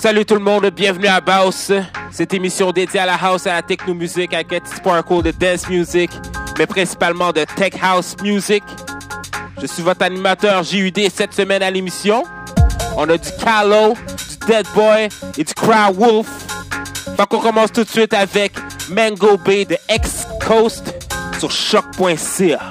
Salut tout le monde, bienvenue à Baus. Cette émission dédiée à la house et à la techno music avec un sparkle de dance music, mais principalement de tech house music. Je suis votre animateur JUD cette semaine à l'émission. On a du Callow, du Dead Boy et du Cry Wolf. Fait qu'on commence tout de suite avec Mango Bay de X Coast sur choc.ca.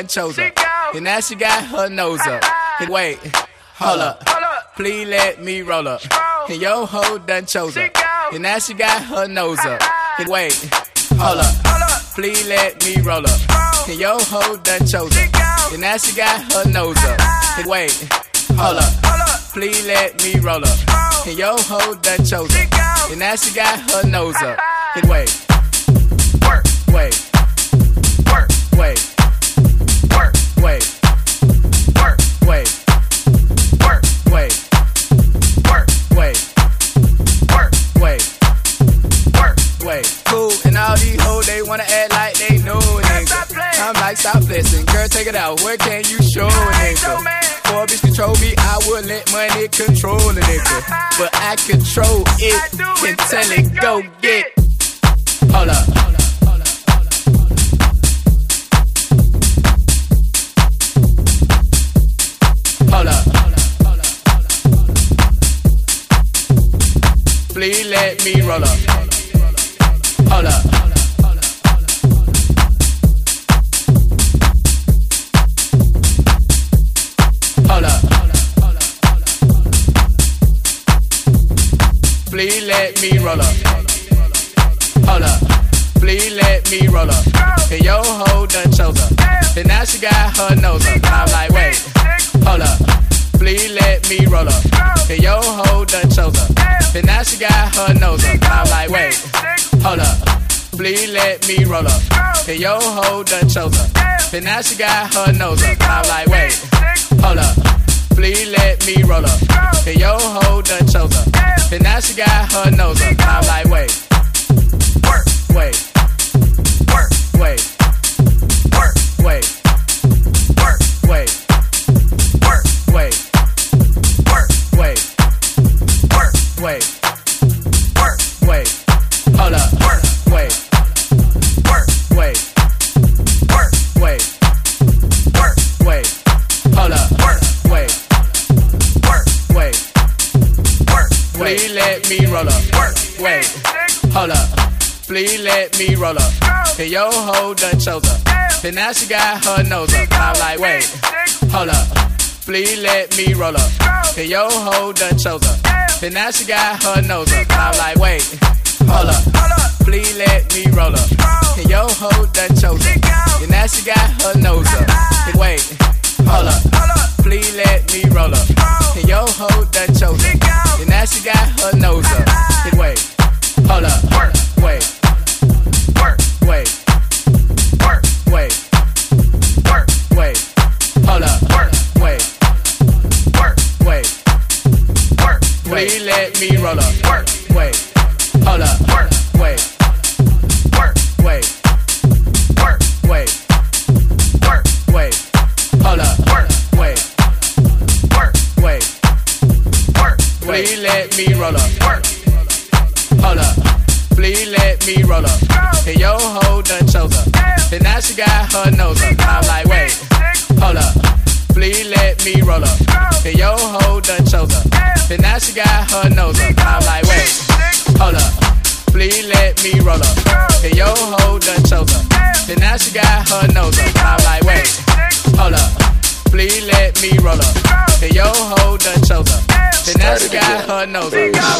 done chose her. And now she got her nose up. And wait, hold up. Please let me roll up. And yo ho done chose her. And now she got her nose up. And wait, hold up. Please let me roll up. And yo ho done chose her. And now she got her nose up. And wait, hold up. Please let me roll up. And yo ho done chose her. And now she got her nose up. And wait, flexing. Girl, take it out. What can you show a nigga? Boy, bitch control me, I would let money control a nigga. But I control it and tell it go get. Hold up. Hold up. Please let me roll up. Hold up. Please let me roll up. Hold up. Please let me roll up. And your hoe done chose up. And now she got her nose up. I'm like, wait. Hold up. Please let me roll up. And your hoe done chose up. And now she got her nose up. I'm like, wait. Hold up. Please let me roll up. And your hoe done chose up. And now she got her nose up. I'm like, wait. Hold up. Please let me roll up. And your hoe done chose up. And now she got her nose up. I'm like, wait. Work. Wait. Work. Wait. Work. Wait. Work. Wait. Let me roll up. Work. Wait. Hold up. Please let me roll up. And your hoe done chose up. And now she got her nose up. I'm like, wait. Hold up. Please let me roll up. And your hoe done chose up. And now she got her nose up. I'm like, wait. Hold up. Please let me roll up. And your hoe done chose up. And now she got her nose up. And wait. Hold up. Please let me roll up. And your hoe done chose up. Now she got her nose up. And wait. Hold up. Wait. Work. Wait. Work. Wait. Work. Wait. Hold up. Work. Wait. Work. Wait. Work. Please let me roll up. Work. Wait. Hold up. Work. Wait. She got her nose up. I'm like, wait. Hold up. Please let me roll up. And your hoe done chose up. And now she got her nose up. I'm like, wait. Hold up. Please let me roll up. And your hoe done chose up. And now she got her nose up. I'm like, wait. Hold up. Please let me roll up. And your hoe done chose up. And now she got her nose up.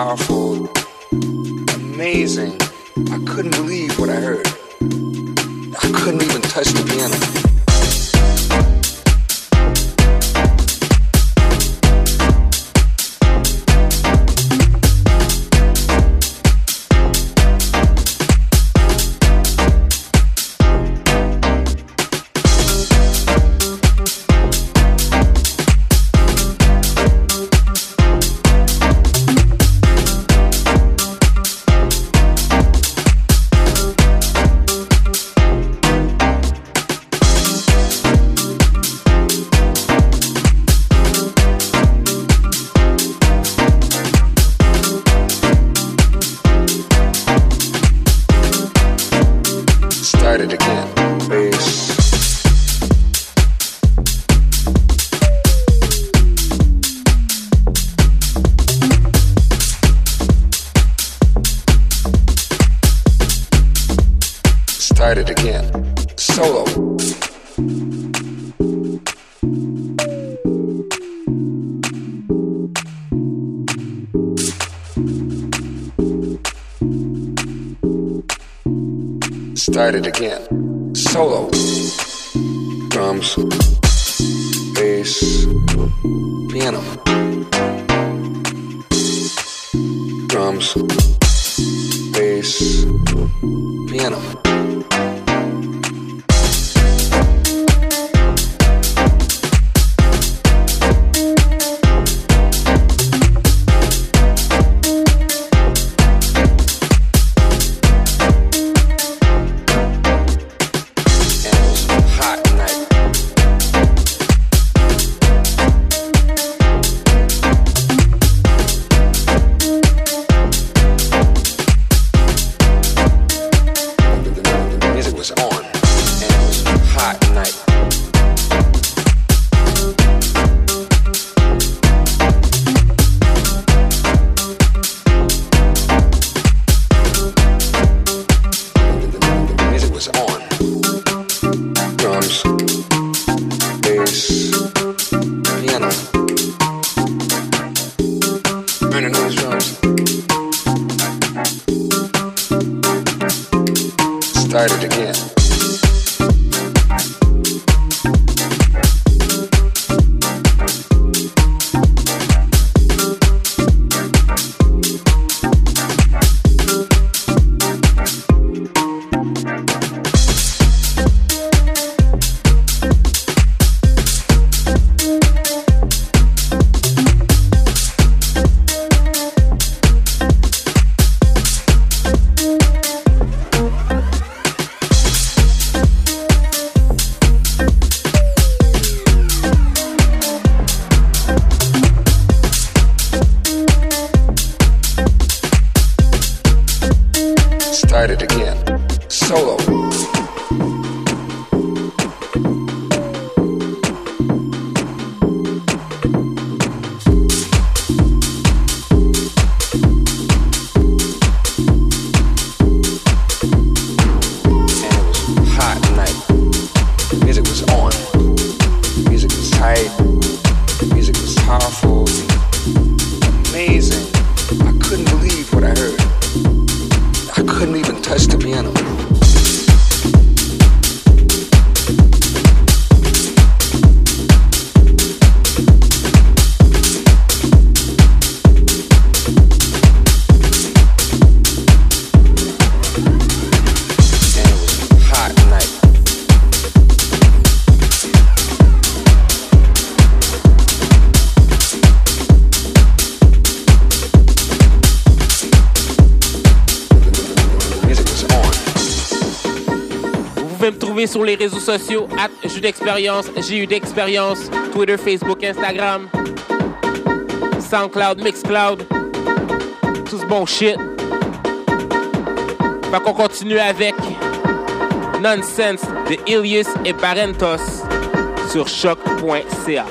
Powerful. Amazing. Sociaux, at Jus d'expérience, j'ai eu d'expérience, Twitter, Facebook, Instagram, SoundCloud, Mixcloud, tout ce bon shit. Fait qu'on continue avec Nonsense de Ilius et Parentos sur choc.ca.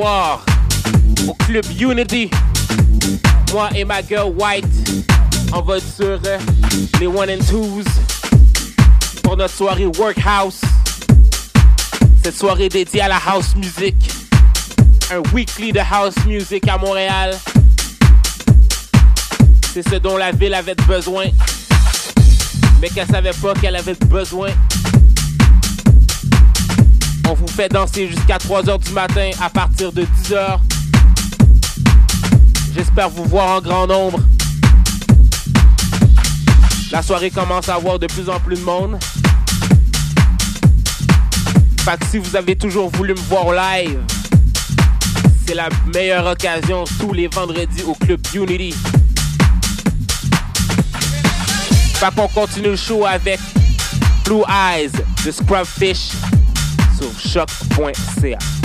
au Club Unity, moi et ma girl White, on va être sur euh, les One and Twos pour notre soirée Workhouse. Cette soirée dédiée à la house music. Un weekly de house music à Montréal. C'est ce dont la ville avait besoin. Mais qu'elle savait pas qu'elle avait besoin. On vous fait danser jusqu'à 3h du matin à partir de 10h. J'espère vous voir en grand nombre. La soirée commence à avoir de plus en plus de monde. Fait que si vous avez toujours voulu me voir live, c'est la meilleure occasion tous les vendredis au Club Unity. Fait qu'on continue le show avec Blue Eyes de Scrubfish choc.ca.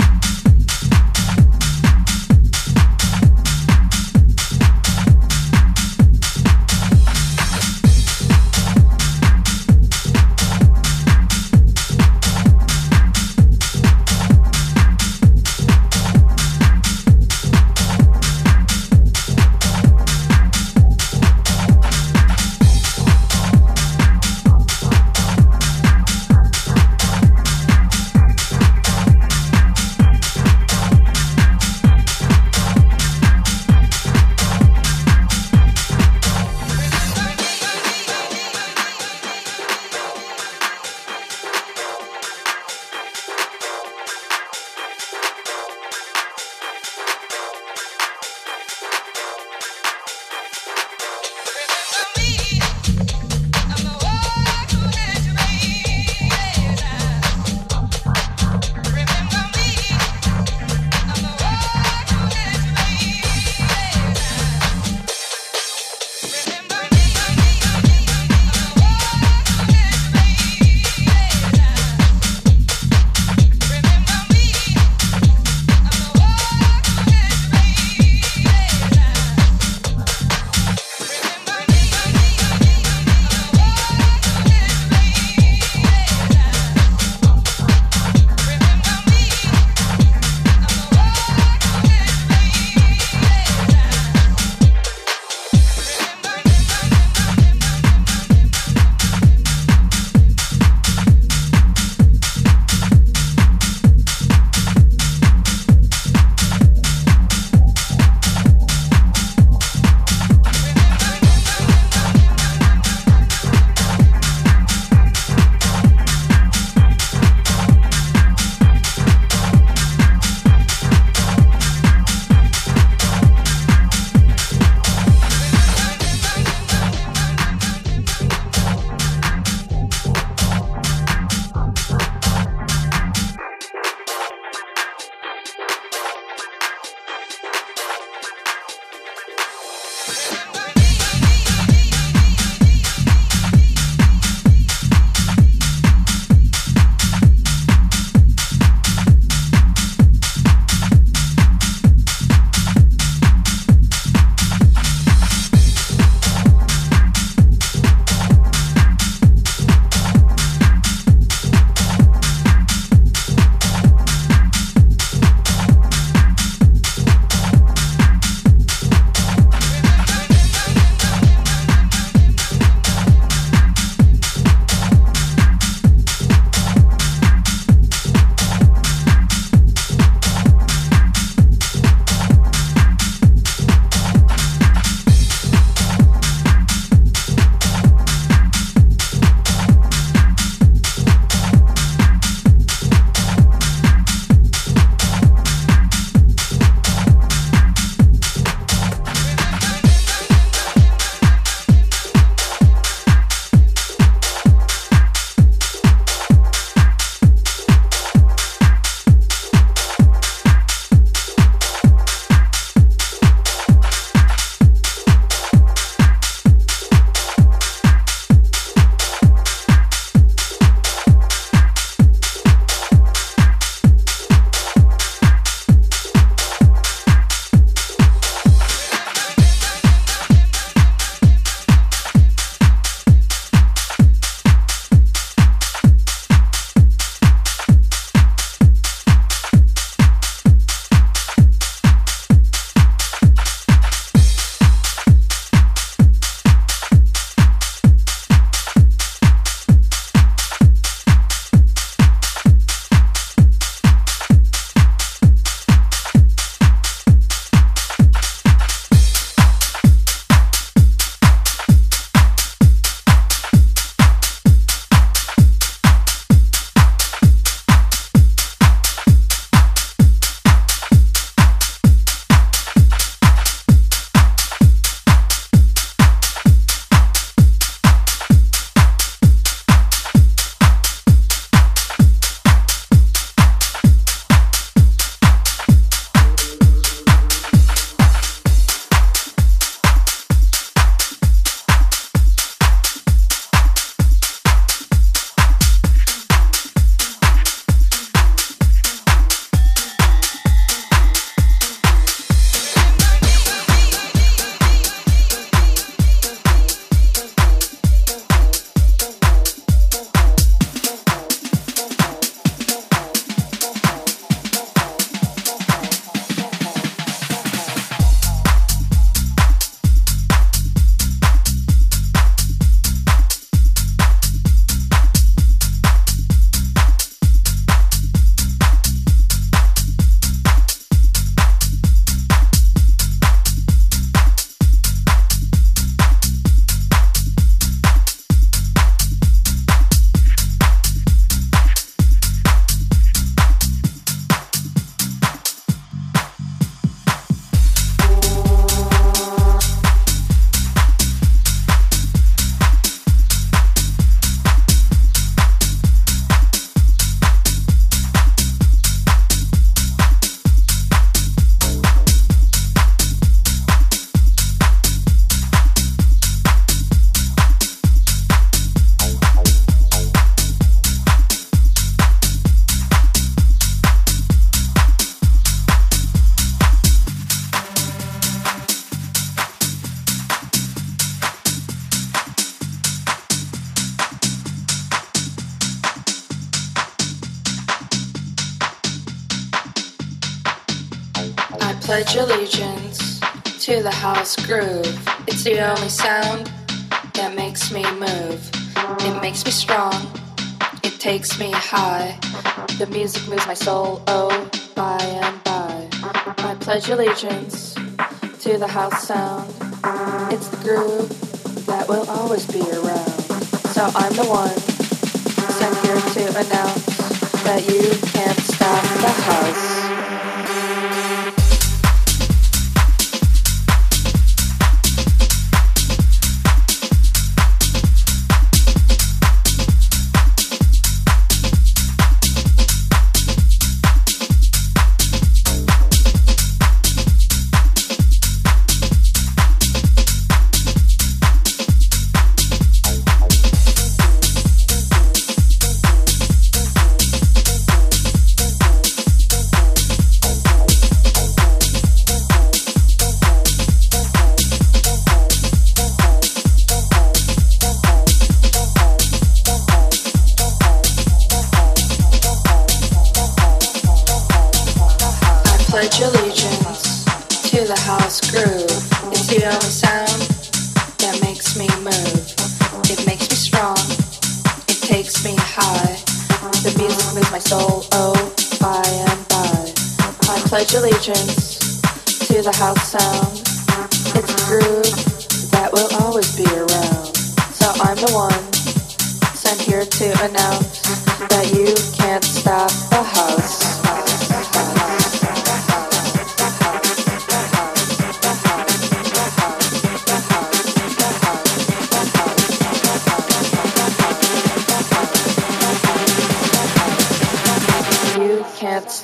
sound.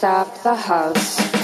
stop the house.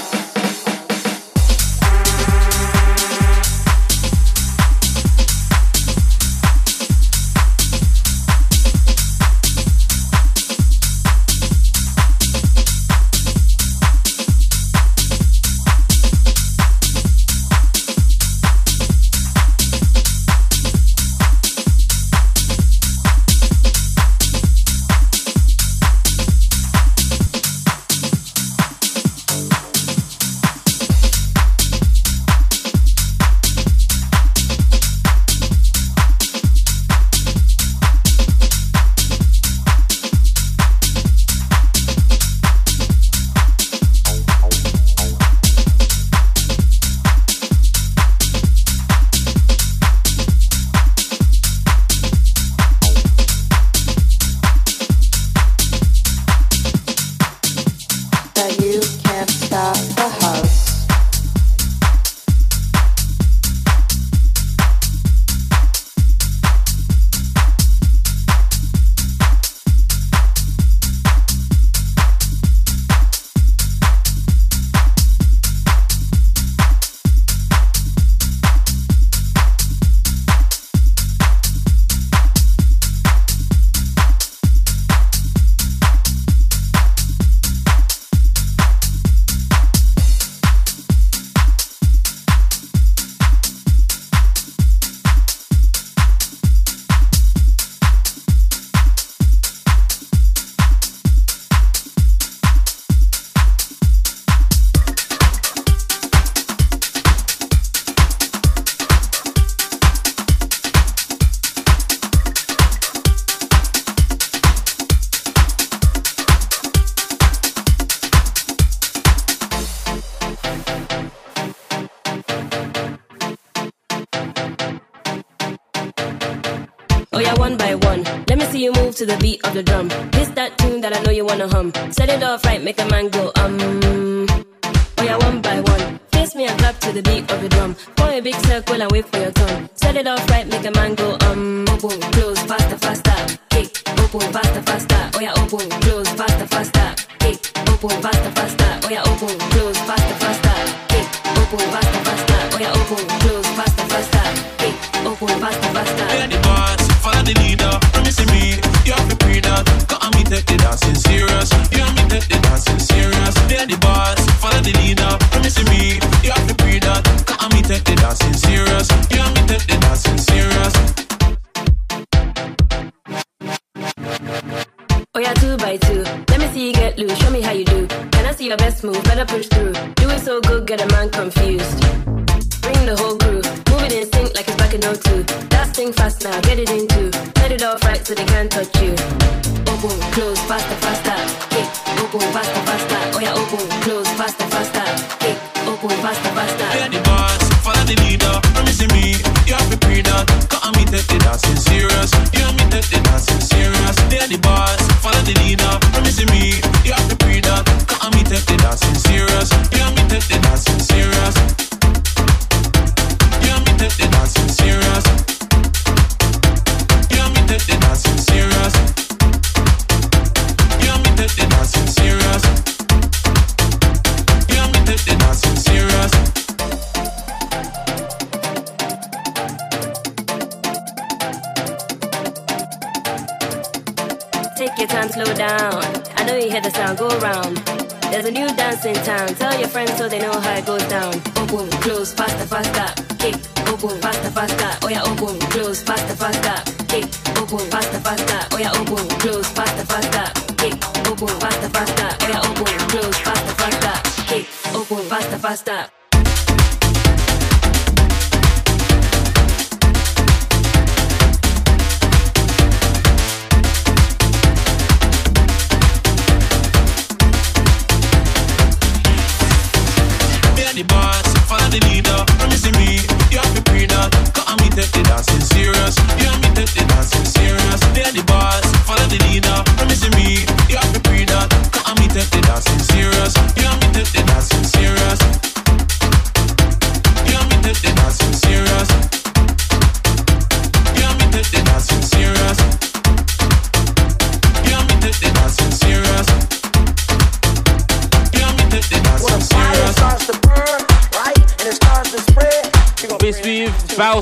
in town. Tell your friends so they know how it goes down. Open, close, faster, faster. Kick, open, faster, faster. Oh yeah, open, close, faster, faster. Kick, open, faster, faster. Oh yeah, open, close, faster, faster. Kick, open, faster, faster. Oh yeah, open, close, faster, faster. Kick, open, faster, faster.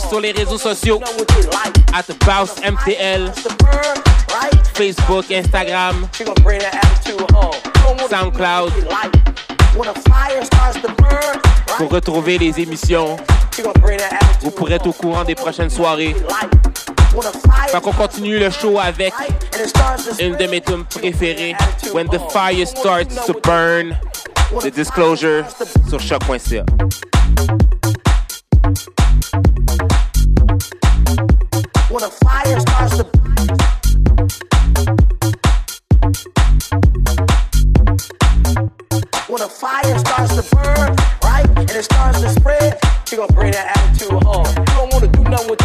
Sur les réseaux sociaux. At Bounce MTL. Facebook, Instagram. SoundCloud. Pour retrouver les émissions. Vous pourrez être au courant des prochaines soirées. Fait qu'on continue le show avec une de mes tunes préférées, When the Fire Starts to Burn, The Disclosure sur choc.ca. when a fire starts to burn, right, and it starts to spread, she gonna bring that attitude home. You don't wanna do nothing with.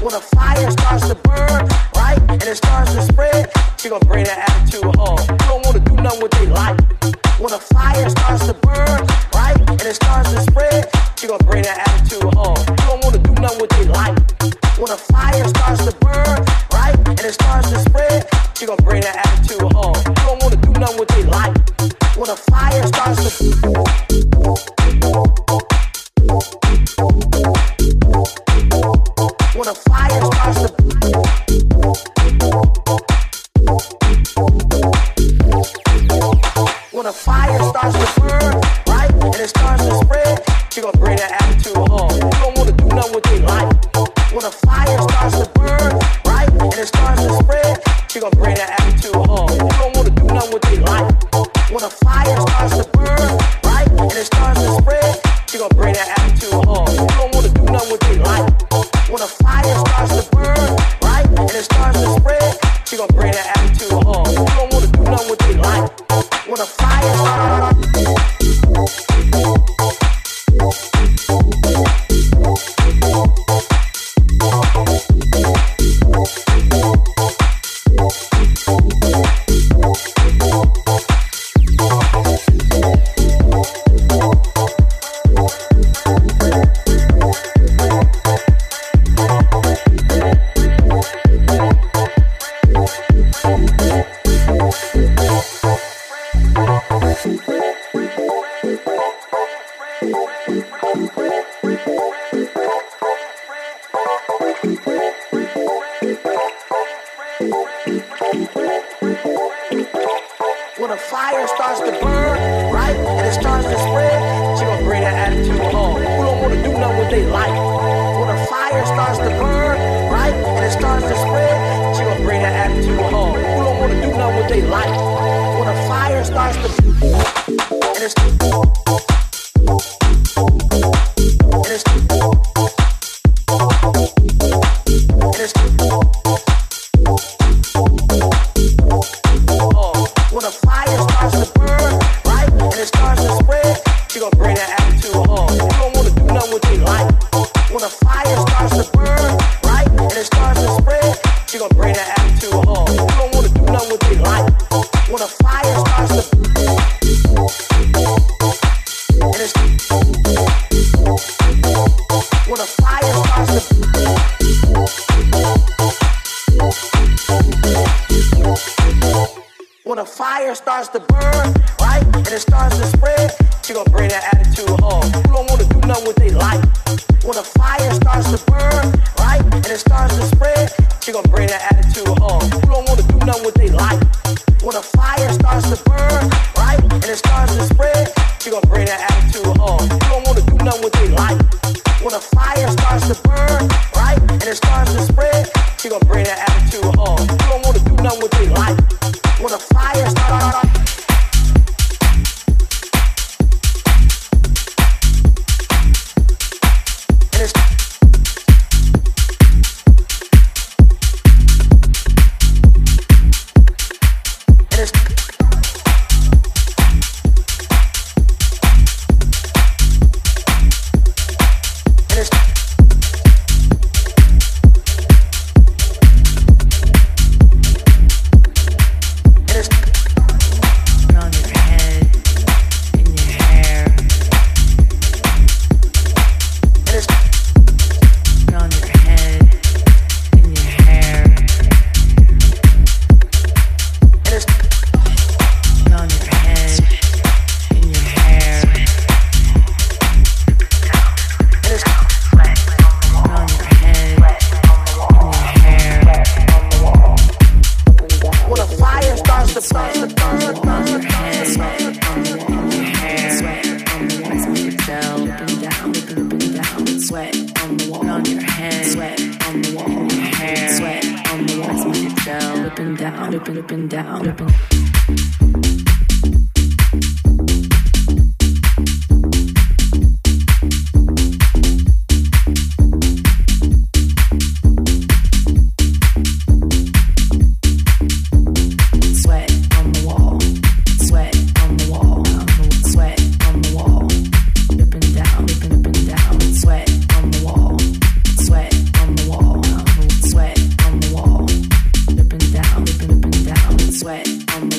When a fire starts to burn, right, and it starts to spread, you're gonna bring that attitude.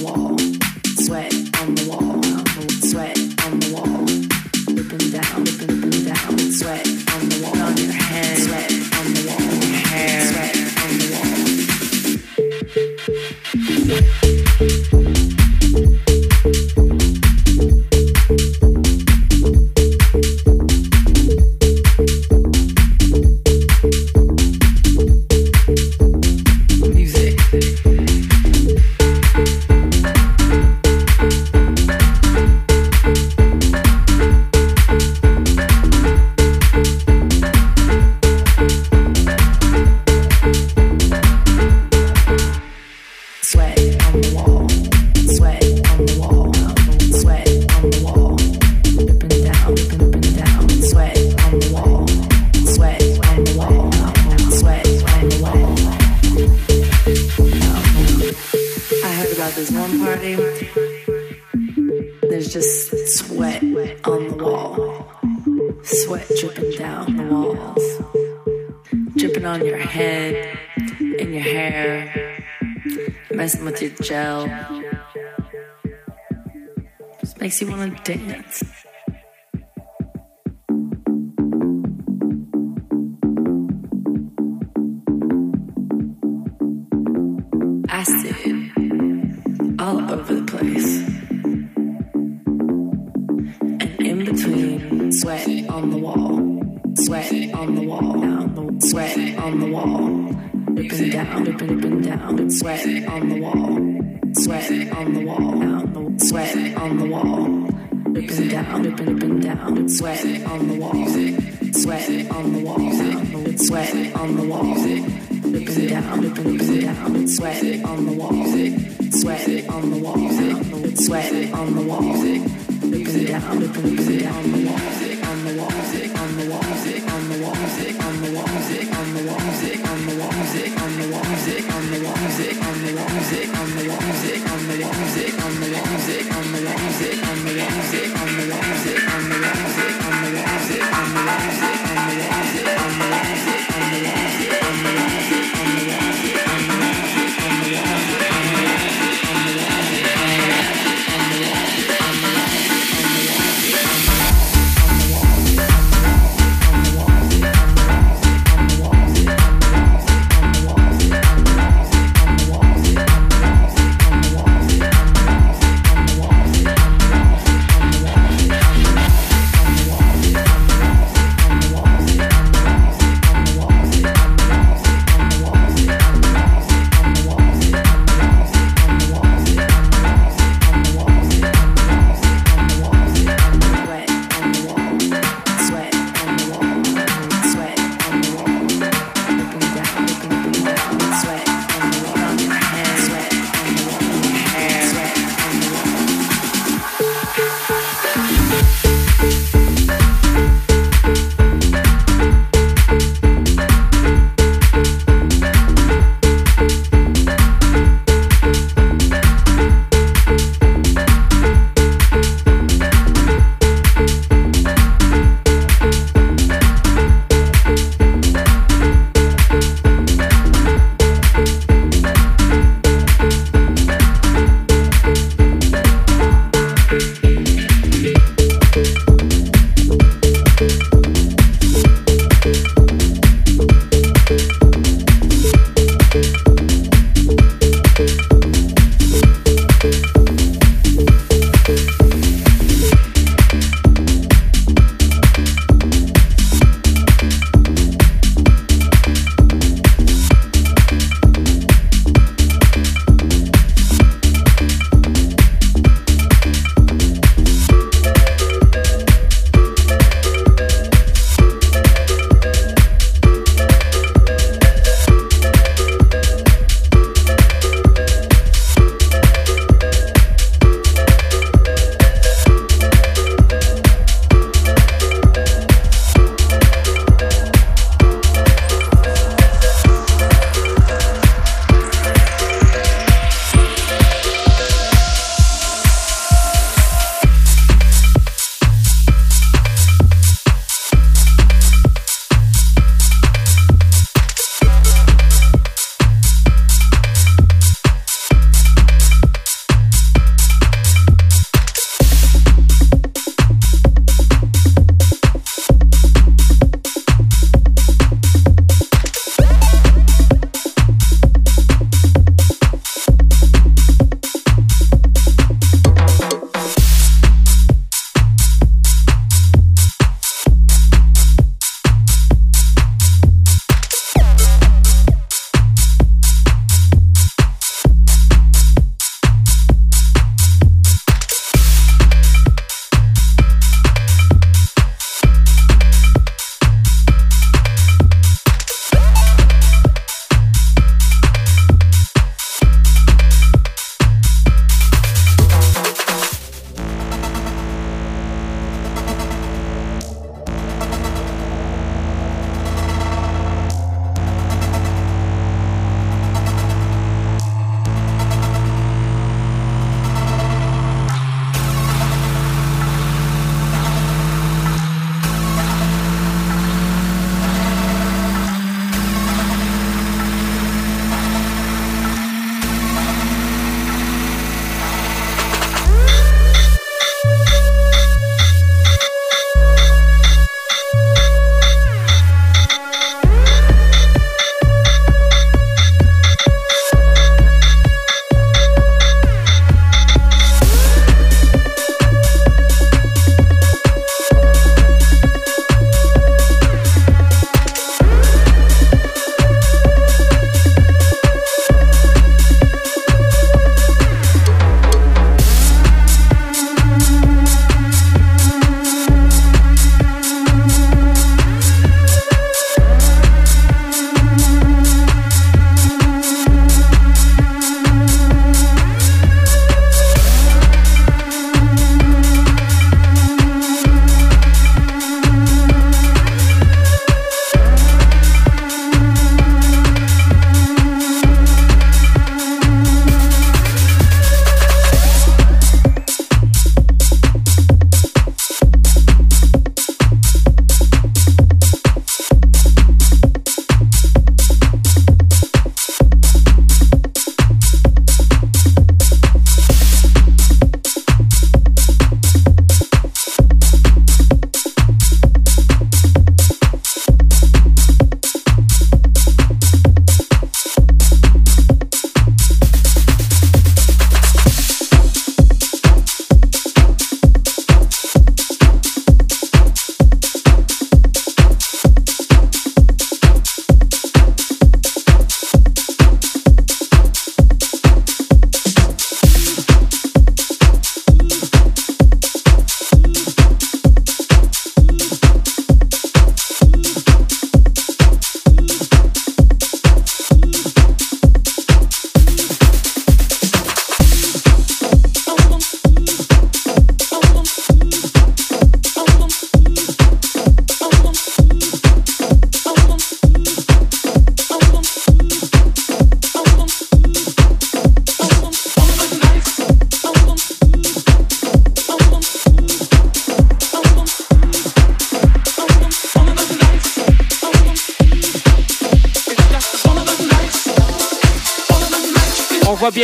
Wall, sweat on the wall, up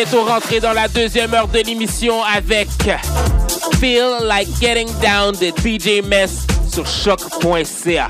bientôt rentrer dans la deuxième heure de l'émission avec Feel Like Getting Down de DJ Mess sur choc.ca.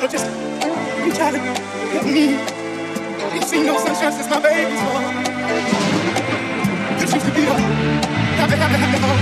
daughter just be trying to get me. Ain't seen no sunshine since my baby's born. This used to be a happy, happy, happy home.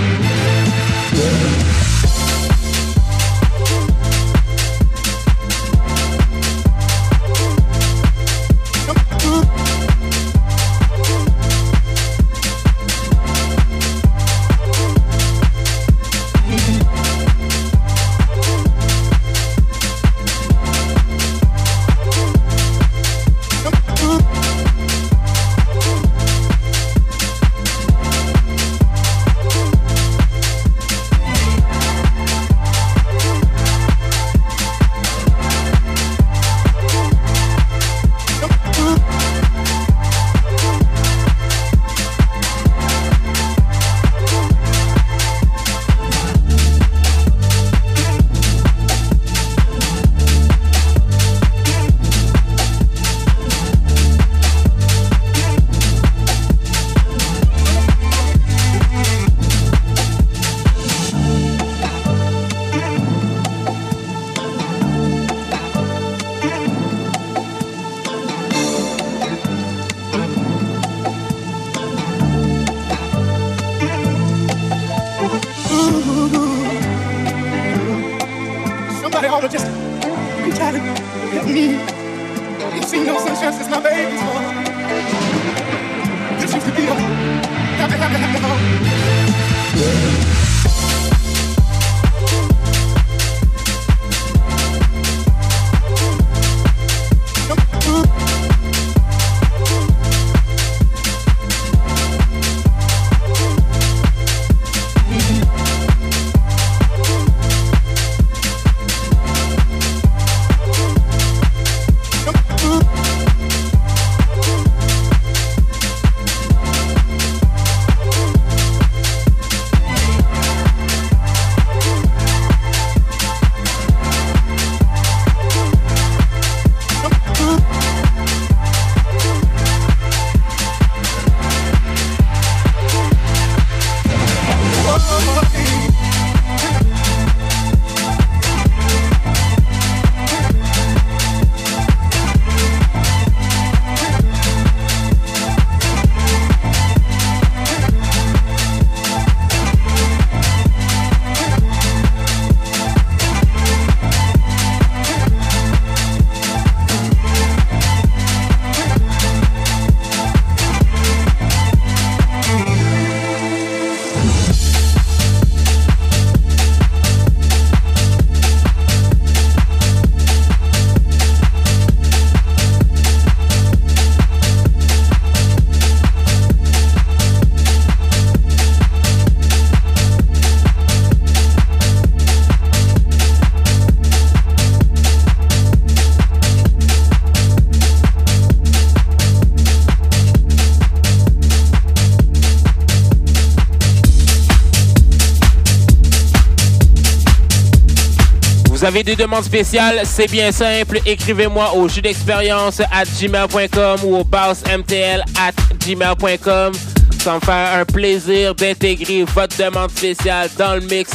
Avez des demandes spéciales, c'est bien simple. Écrivez-moi au jeu d'expérience at gmail.com ou au bossmtl at gmail.com. Ça me faire un plaisir d'intégrer votre demande spéciale dans le mix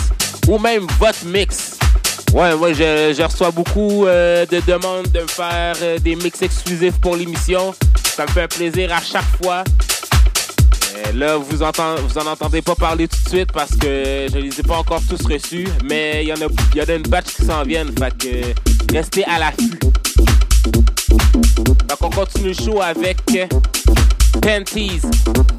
ou même votre mix. Ouais, moi je, je reçois beaucoup euh, de demandes de faire euh, des mix exclusifs pour l'émission. Ça me fait un plaisir à chaque fois. Euh, là, vous, entend, vous en entendez pas parler tout de suite parce que je les ai pas encore tous reçus, mais il y en y en a une batch qui s'en viennent, fait que restez à l'affût. Donc on continue le show avec Panties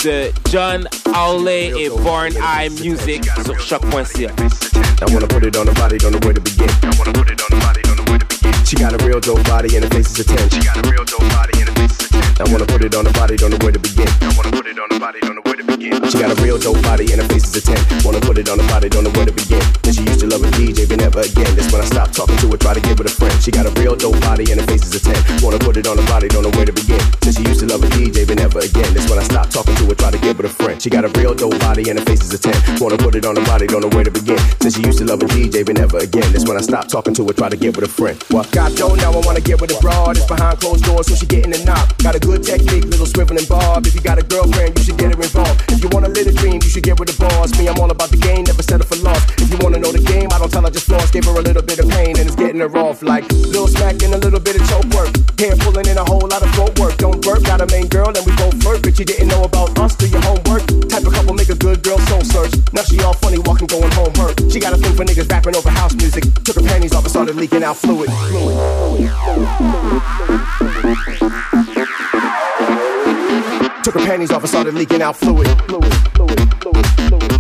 de John Howley et Born Eye Music sur choc.ca. I wanna put it on the body, don't know where to begin. I wanna put it on the body, don't know where to begin. She got a real dope body and her face is a 10. She got a real dope body and her face is a 10. I wanna put it on the body, don't know where to begin. I wanna put it on the body, don't know where to begin. She got a real dope body and her face is a 10. Wanna put it on the body, don't know where to begin. Then she used to love a DJ, but never again. That's when I stopped talking to her, try to give it a friend. She got a real dope body and her face is a 10. Wanna put it on the body, don't know where to begin. Since she used to love a DJ, but never again. That's when I stopped talking to her, try to give it a friend. She got a real dope body and her face is a 10. Wanna put it on the body, don't know where to begin. Since she used to love a DJ, but never again. That's when I stopped talking to her, try to get with a friend. Well, God don't now I wanna get with a broad. It's behind closed doors, so she getting a knock. Got a good good technique, little and bob. If you got a girlfriend, you should get her involved. If you wanna a little dream, you should get with the boss. Me, I'm all about the game, never settle for loss. If you wanna know the game, I don't tell her just floss. Give her a little bit of pain and it's getting her off like little smack and a little bit of choke work. Hair pulling in a whole lot of throat work. Don't burp, got a main girl and we both flirt, but you didn't know about us. Do your homework. Type of couple make a good girl soul search. Now she all funny walking, going home hurt. She got a thing for niggas rapping over house music. Took her panties off and started leaking out fluid fluid. fluid. Took her panties off and started leaking out fluid. fluid, fluid, fluid,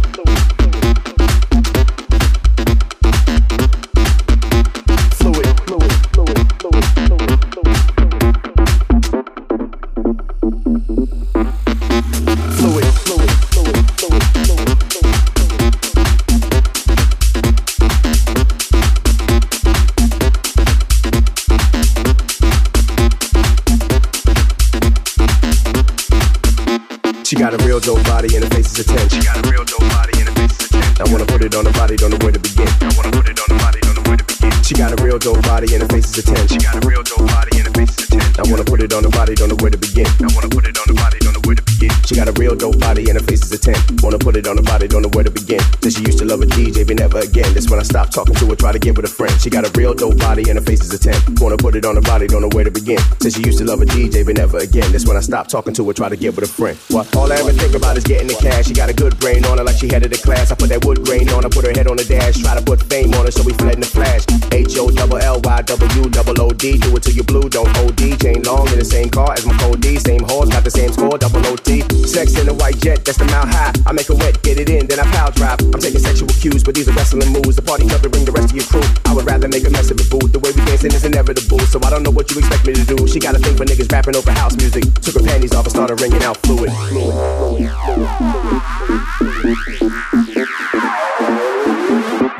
fluid. dope body and her face is a 10. She got a real dope body and her face is a 10. I wanna put it on her body, don't know where to begin. I wanna put it on her body, don't know where to begin. She got a real dope body and her face is a 10. She got a real dope body and her face is a 10. I wanna put it on her body, don't know where to begin. I wanna put it on her body, don't know where to begin. She got a real dope body and her face is a 10. Wanna put it on her body, don't know where to begin. Said she used to love a DJ, but never again. That's when I stopped talking to her, try to get with a friend. She got a real dope body and her face is a 10. Wanna put it on her body, don't know where to begin. Said she used to love a DJ, but never again. That's when I stopped talking to her, try to get with a friend. What? All I ever think about is getting the cash. She got a good brain on her, like she headed the class. I put that wood grain on her, put her head on the dash. Try to put fame on her, so we fled in the flash. H O double L Y W double O D. Do it till you blue, don't OD. Chain long in the same car as my code D. Same horse, got the same score, double O T. Sex in a white jet, that's the mount high. I make a wet, get it in, then I power drive. I'm taking sexual cues, but these are wrestling moves. The party club bring the rest of your crew. I would rather make a mess of the booth. The way we dancing is inevitable, so I don't know what you expect me to do. She got a thing for niggas rapping over house music. Took her panties off and started ringing out fluid.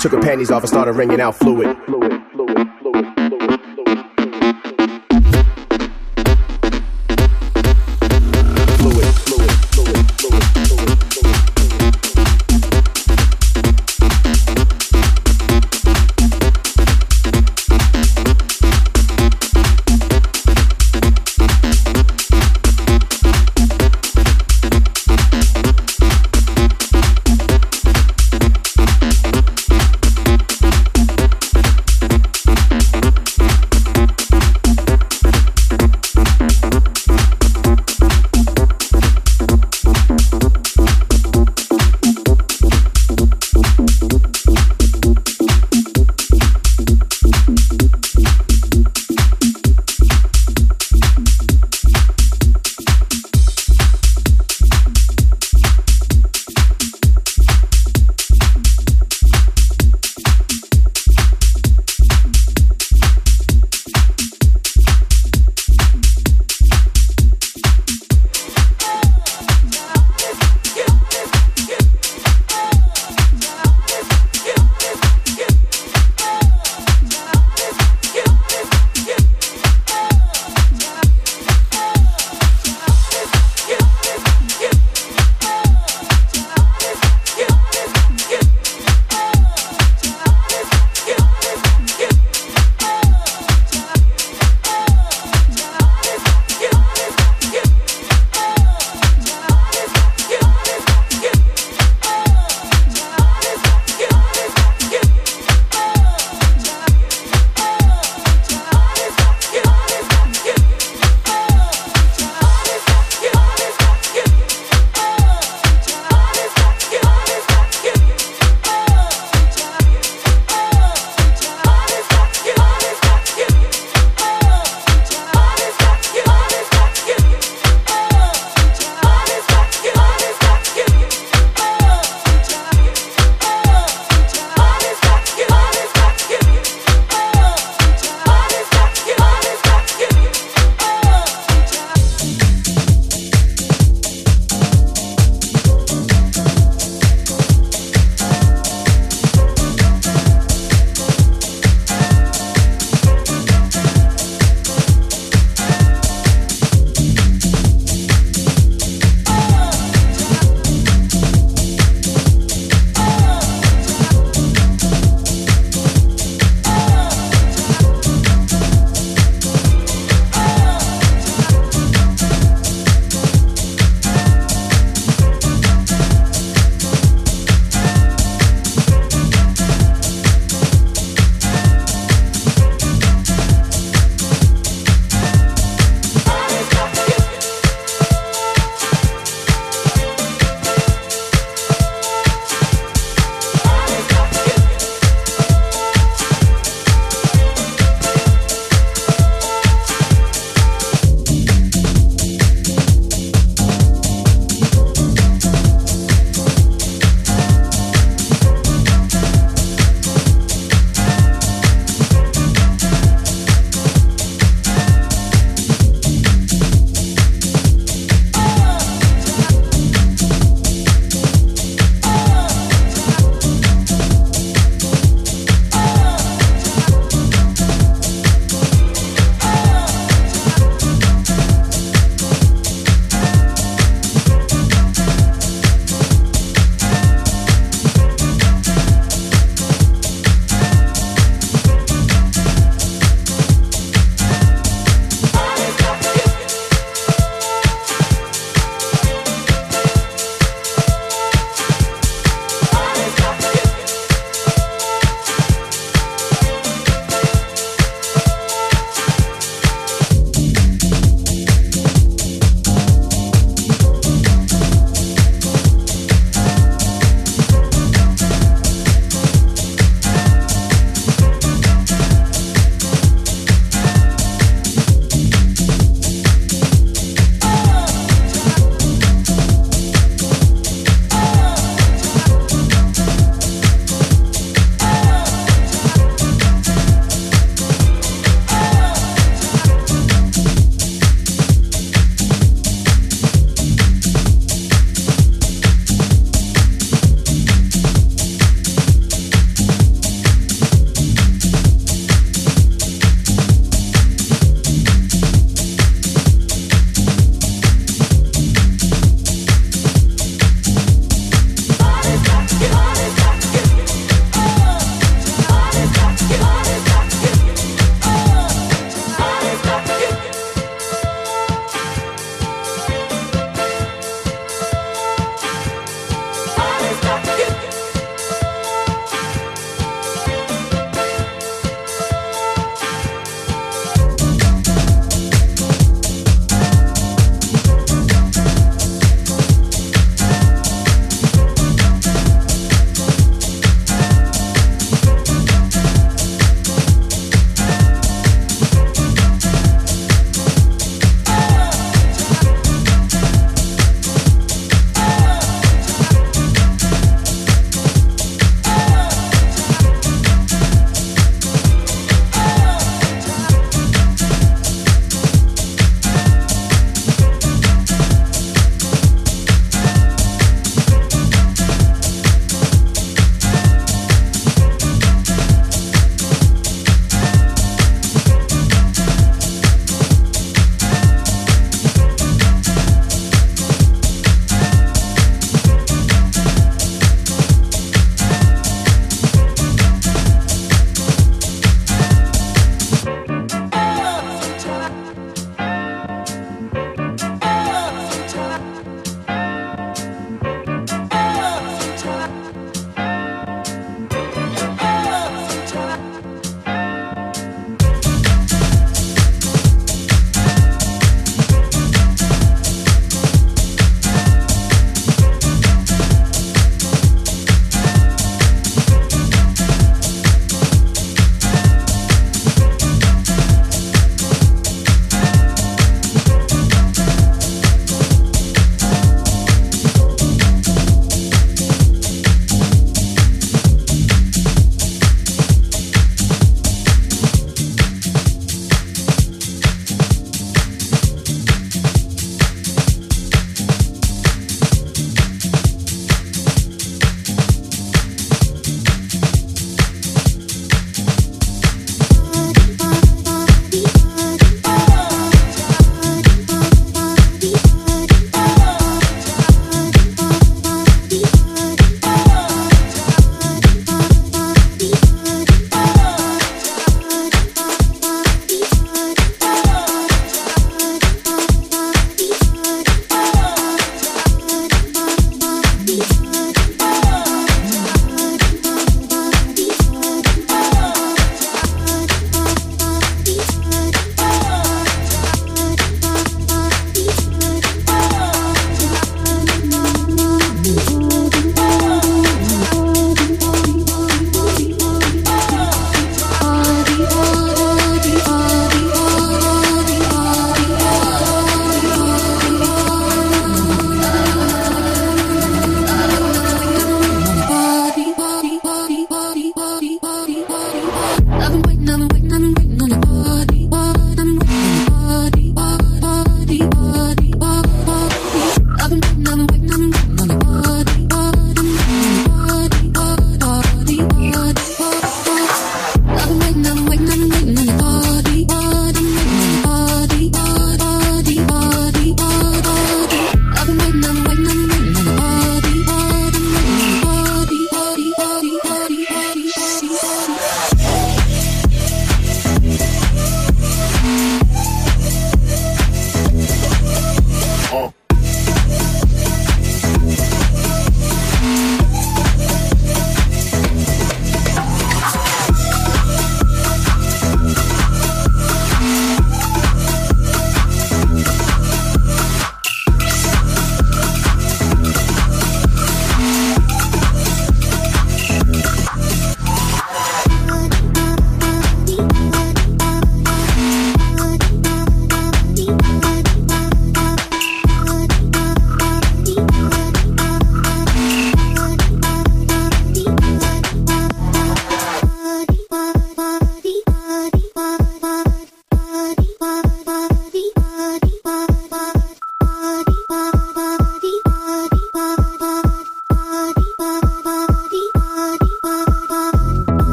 Took her panties off and started ringing out fluid. show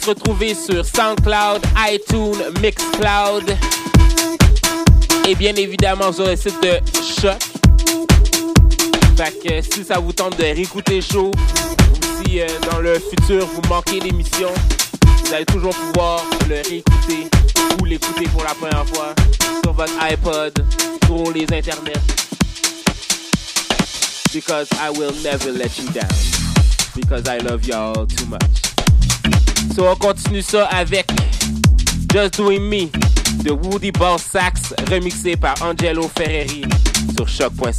se retrouver sur SoundCloud, iTunes, Mixcloud. Et bien évidemment sur le site de Choc. Fait que si ça vous tente de réécouter show, ou si euh, dans le futur vous manquez l'émission, vous allez toujours pouvoir le réécouter ou l'écouter pour la première fois sur votre iPod, sur les internets. Because I will never let you down. Because I love y'all too much. So on continue ça avec Just Doing Me de Woody Ball Sax remixé par Angelo Ferreri sur choc.ca.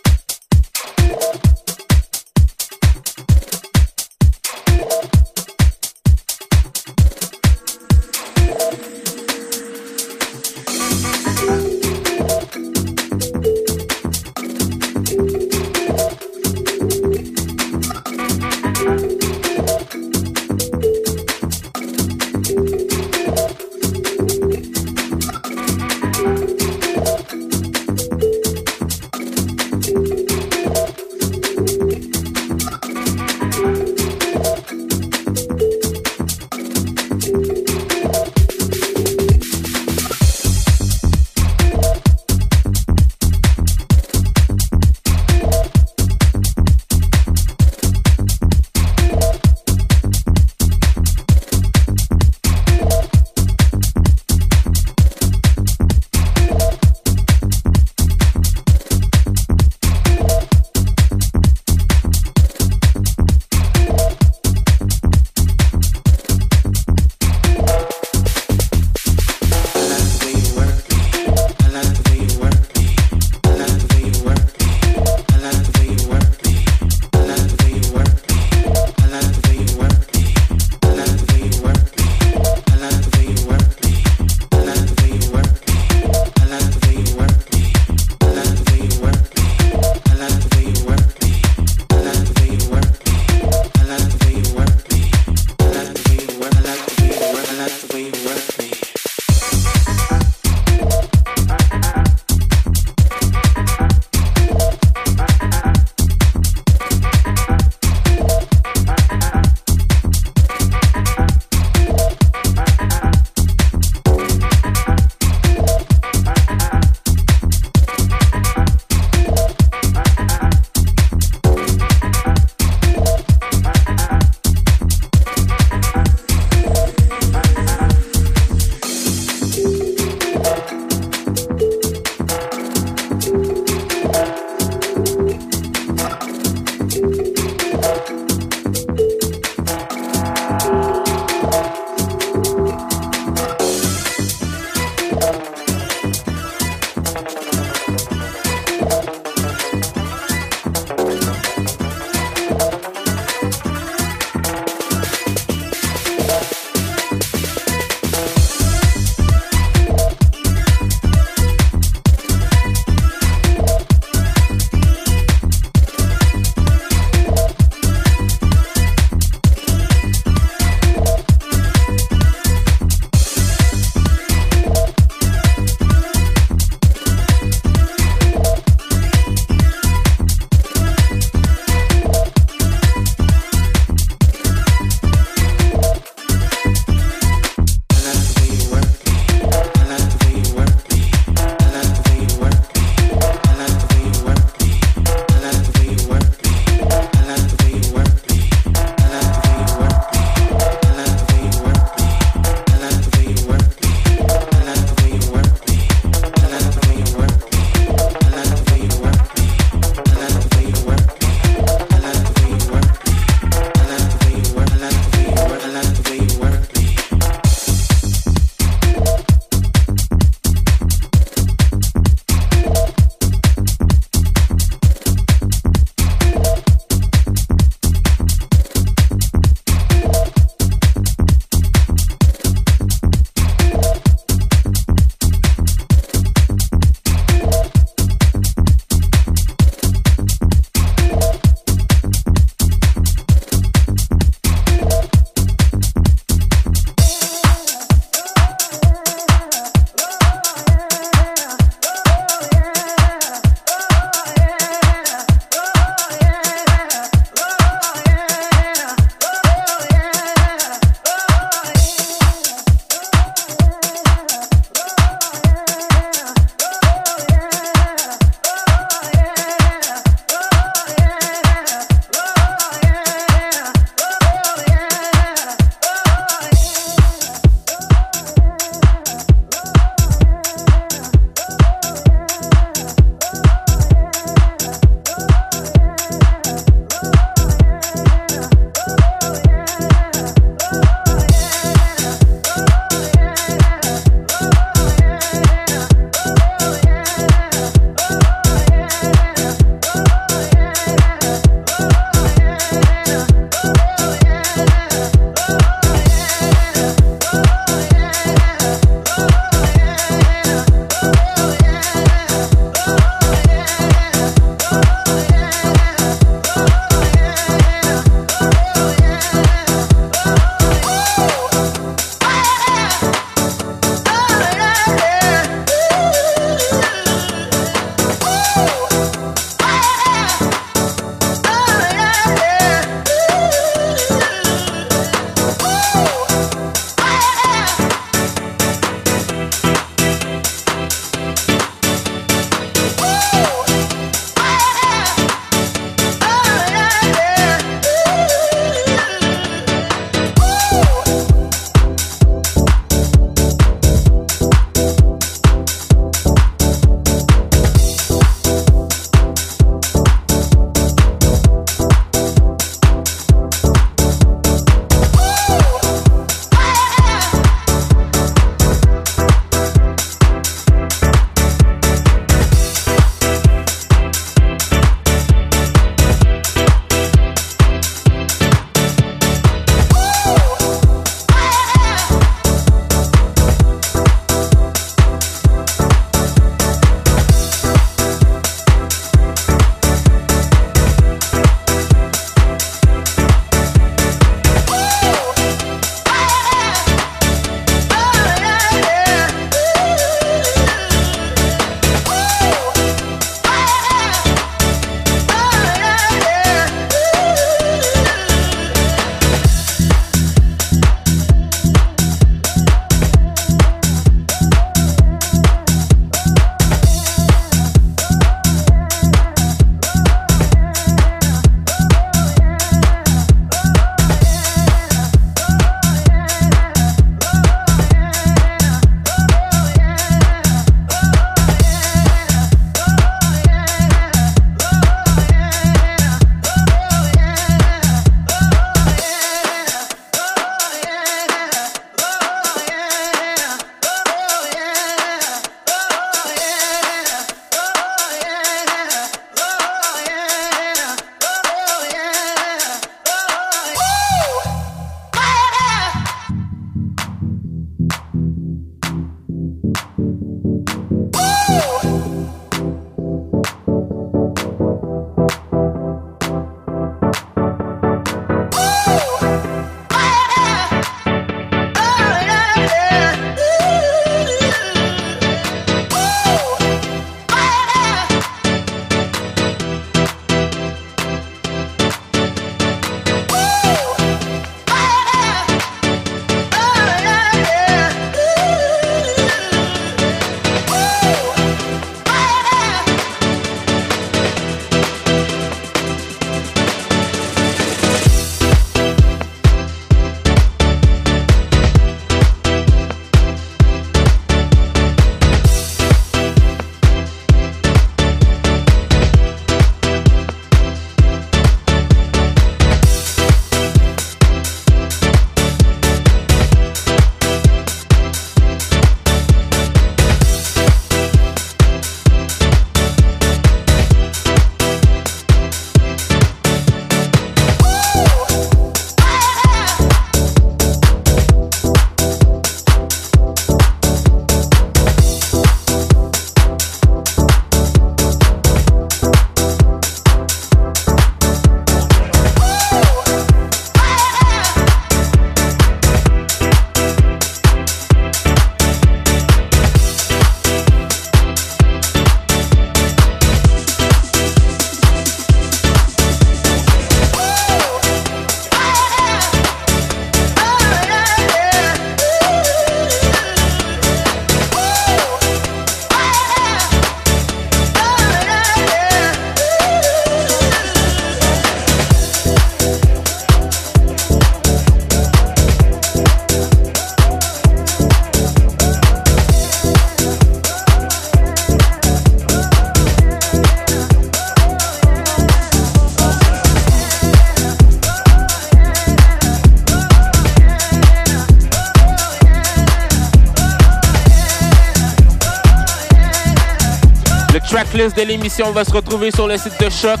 de l'émission va se retrouver sur le site de Choc.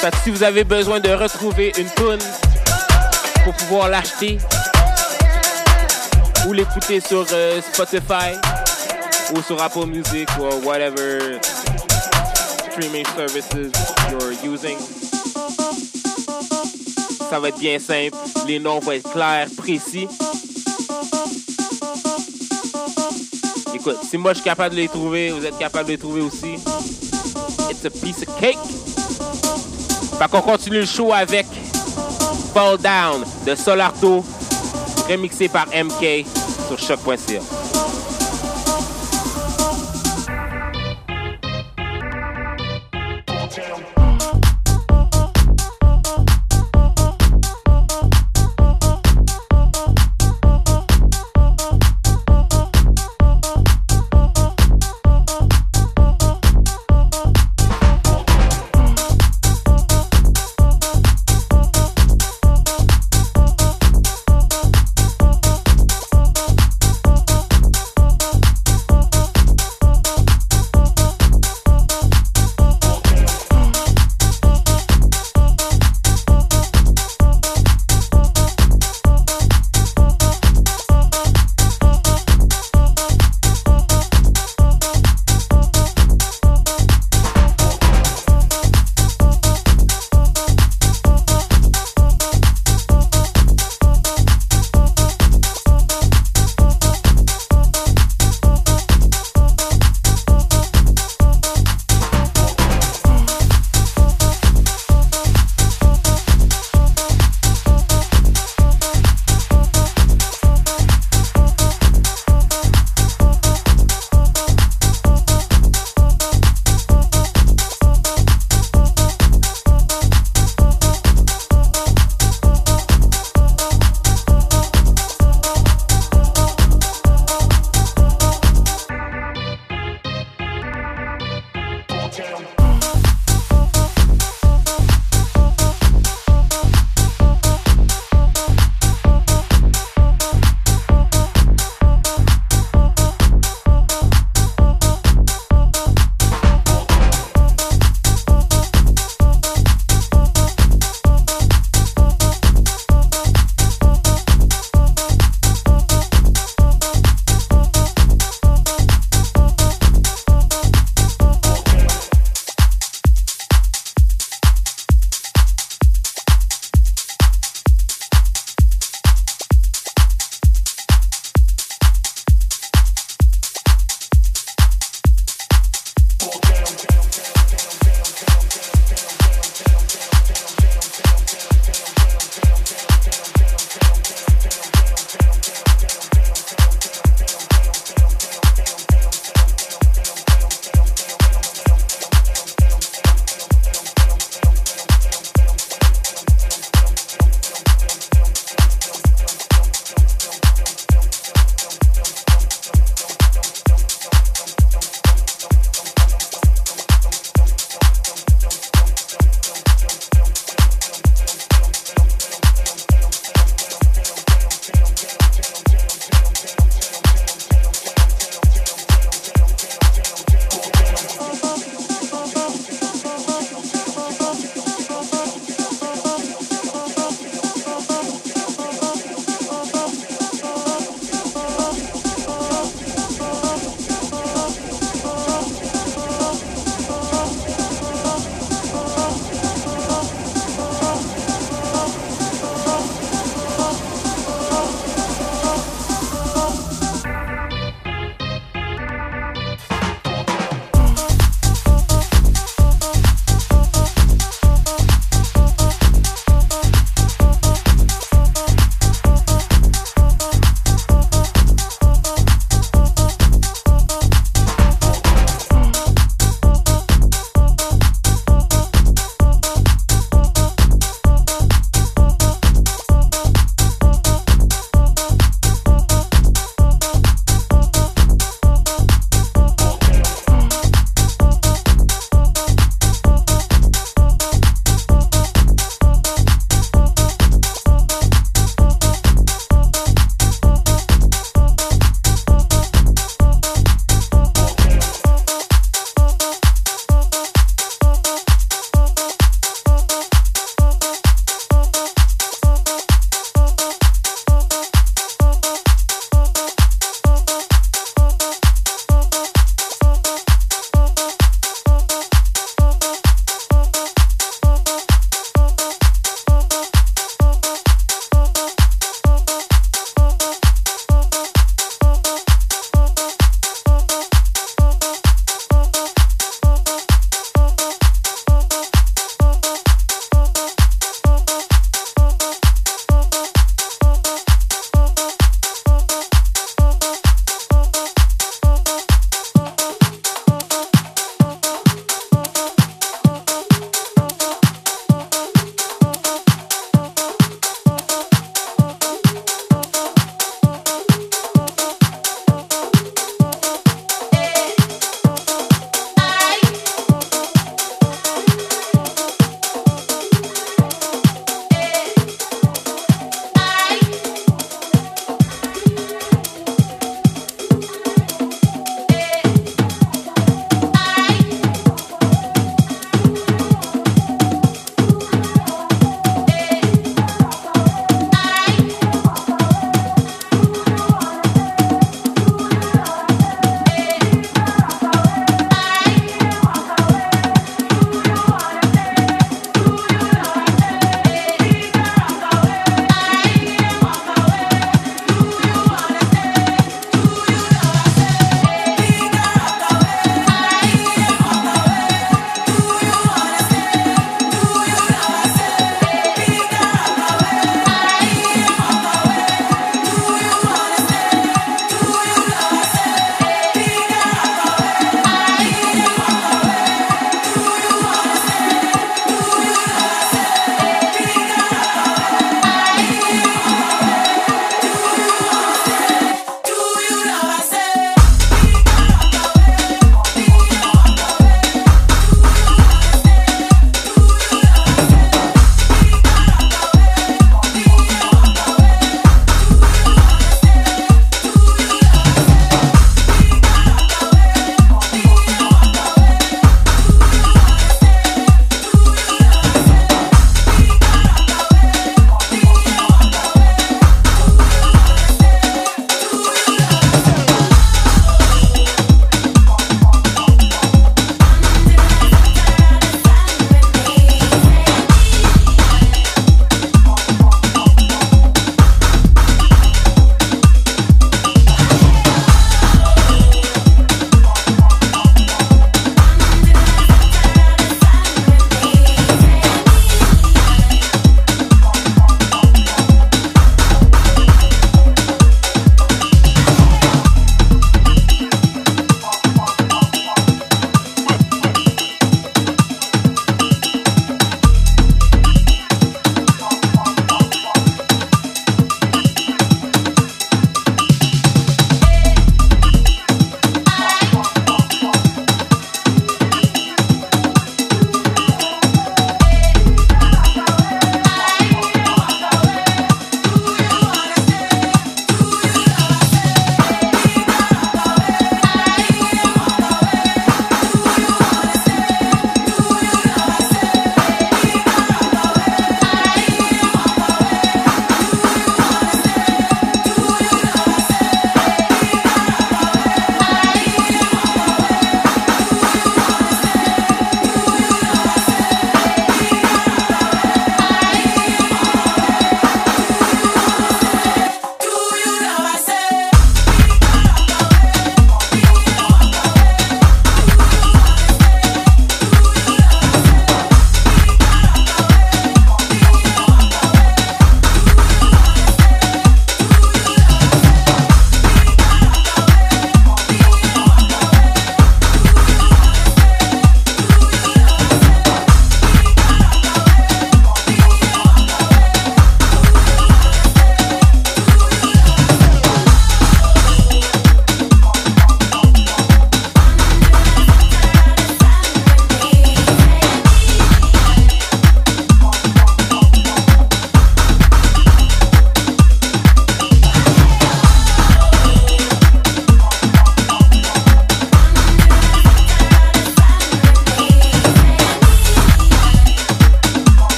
Que si vous avez besoin de retrouver une tune pour pouvoir l'acheter ou l'écouter sur euh, Spotify ou sur Apple Music ou whatever streaming services you're using. Ça va être bien simple. Les noms vont être clairs, précis. Si moi je suis capable de les trouver, vous êtes capable de les trouver aussi. It's a piece of cake. Fait qu'on continue le show avec Fall Down de Solarto, remixé par MK sur choc.ca.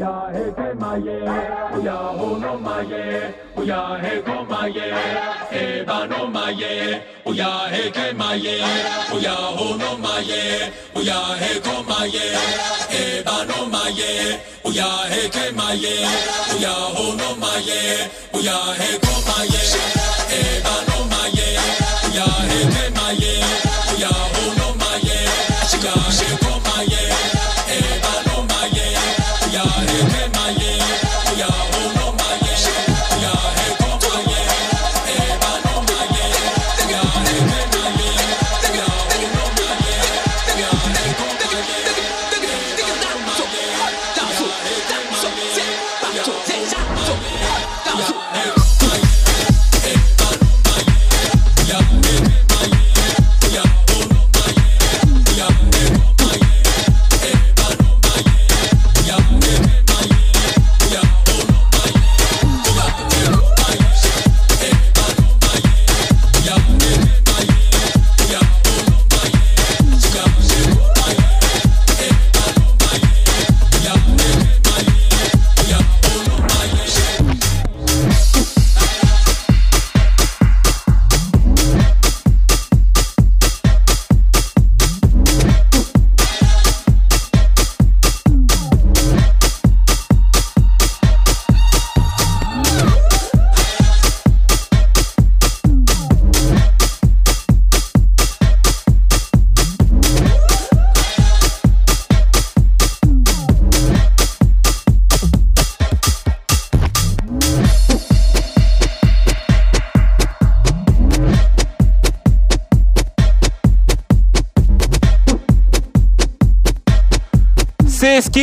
Uya he ke maye, uya ho no uya he ko maye, e ba no maye, uya he ke maye, uya ho no uya he ko maye, e ba no maye, uya he ke maye, uya ho no uya he ko maye, e ba no maye, uya he ke maye, uya ho no he ko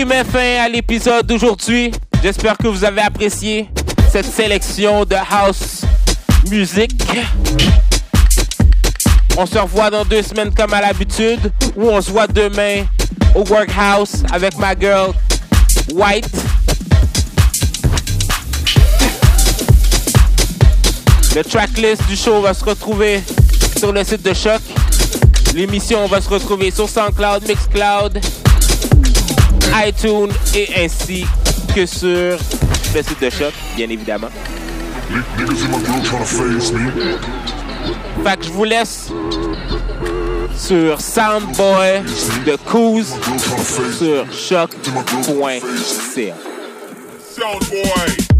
met fin à l'épisode d'aujourd'hui. J'espère que vous avez apprécié cette sélection de house music. On se revoit dans deux semaines comme à l'habitude, ou on se voit demain au workhouse avec ma girl White. Le tracklist du show va se retrouver sur le site de Choc. L'émission va se retrouver sur SoundCloud, Mixcloud, iTunes et ainsi que sur le site de Choc, bien évidemment. Fait que je vous laisse sur Soundboy de Coos sur choc.ca. Soundboy.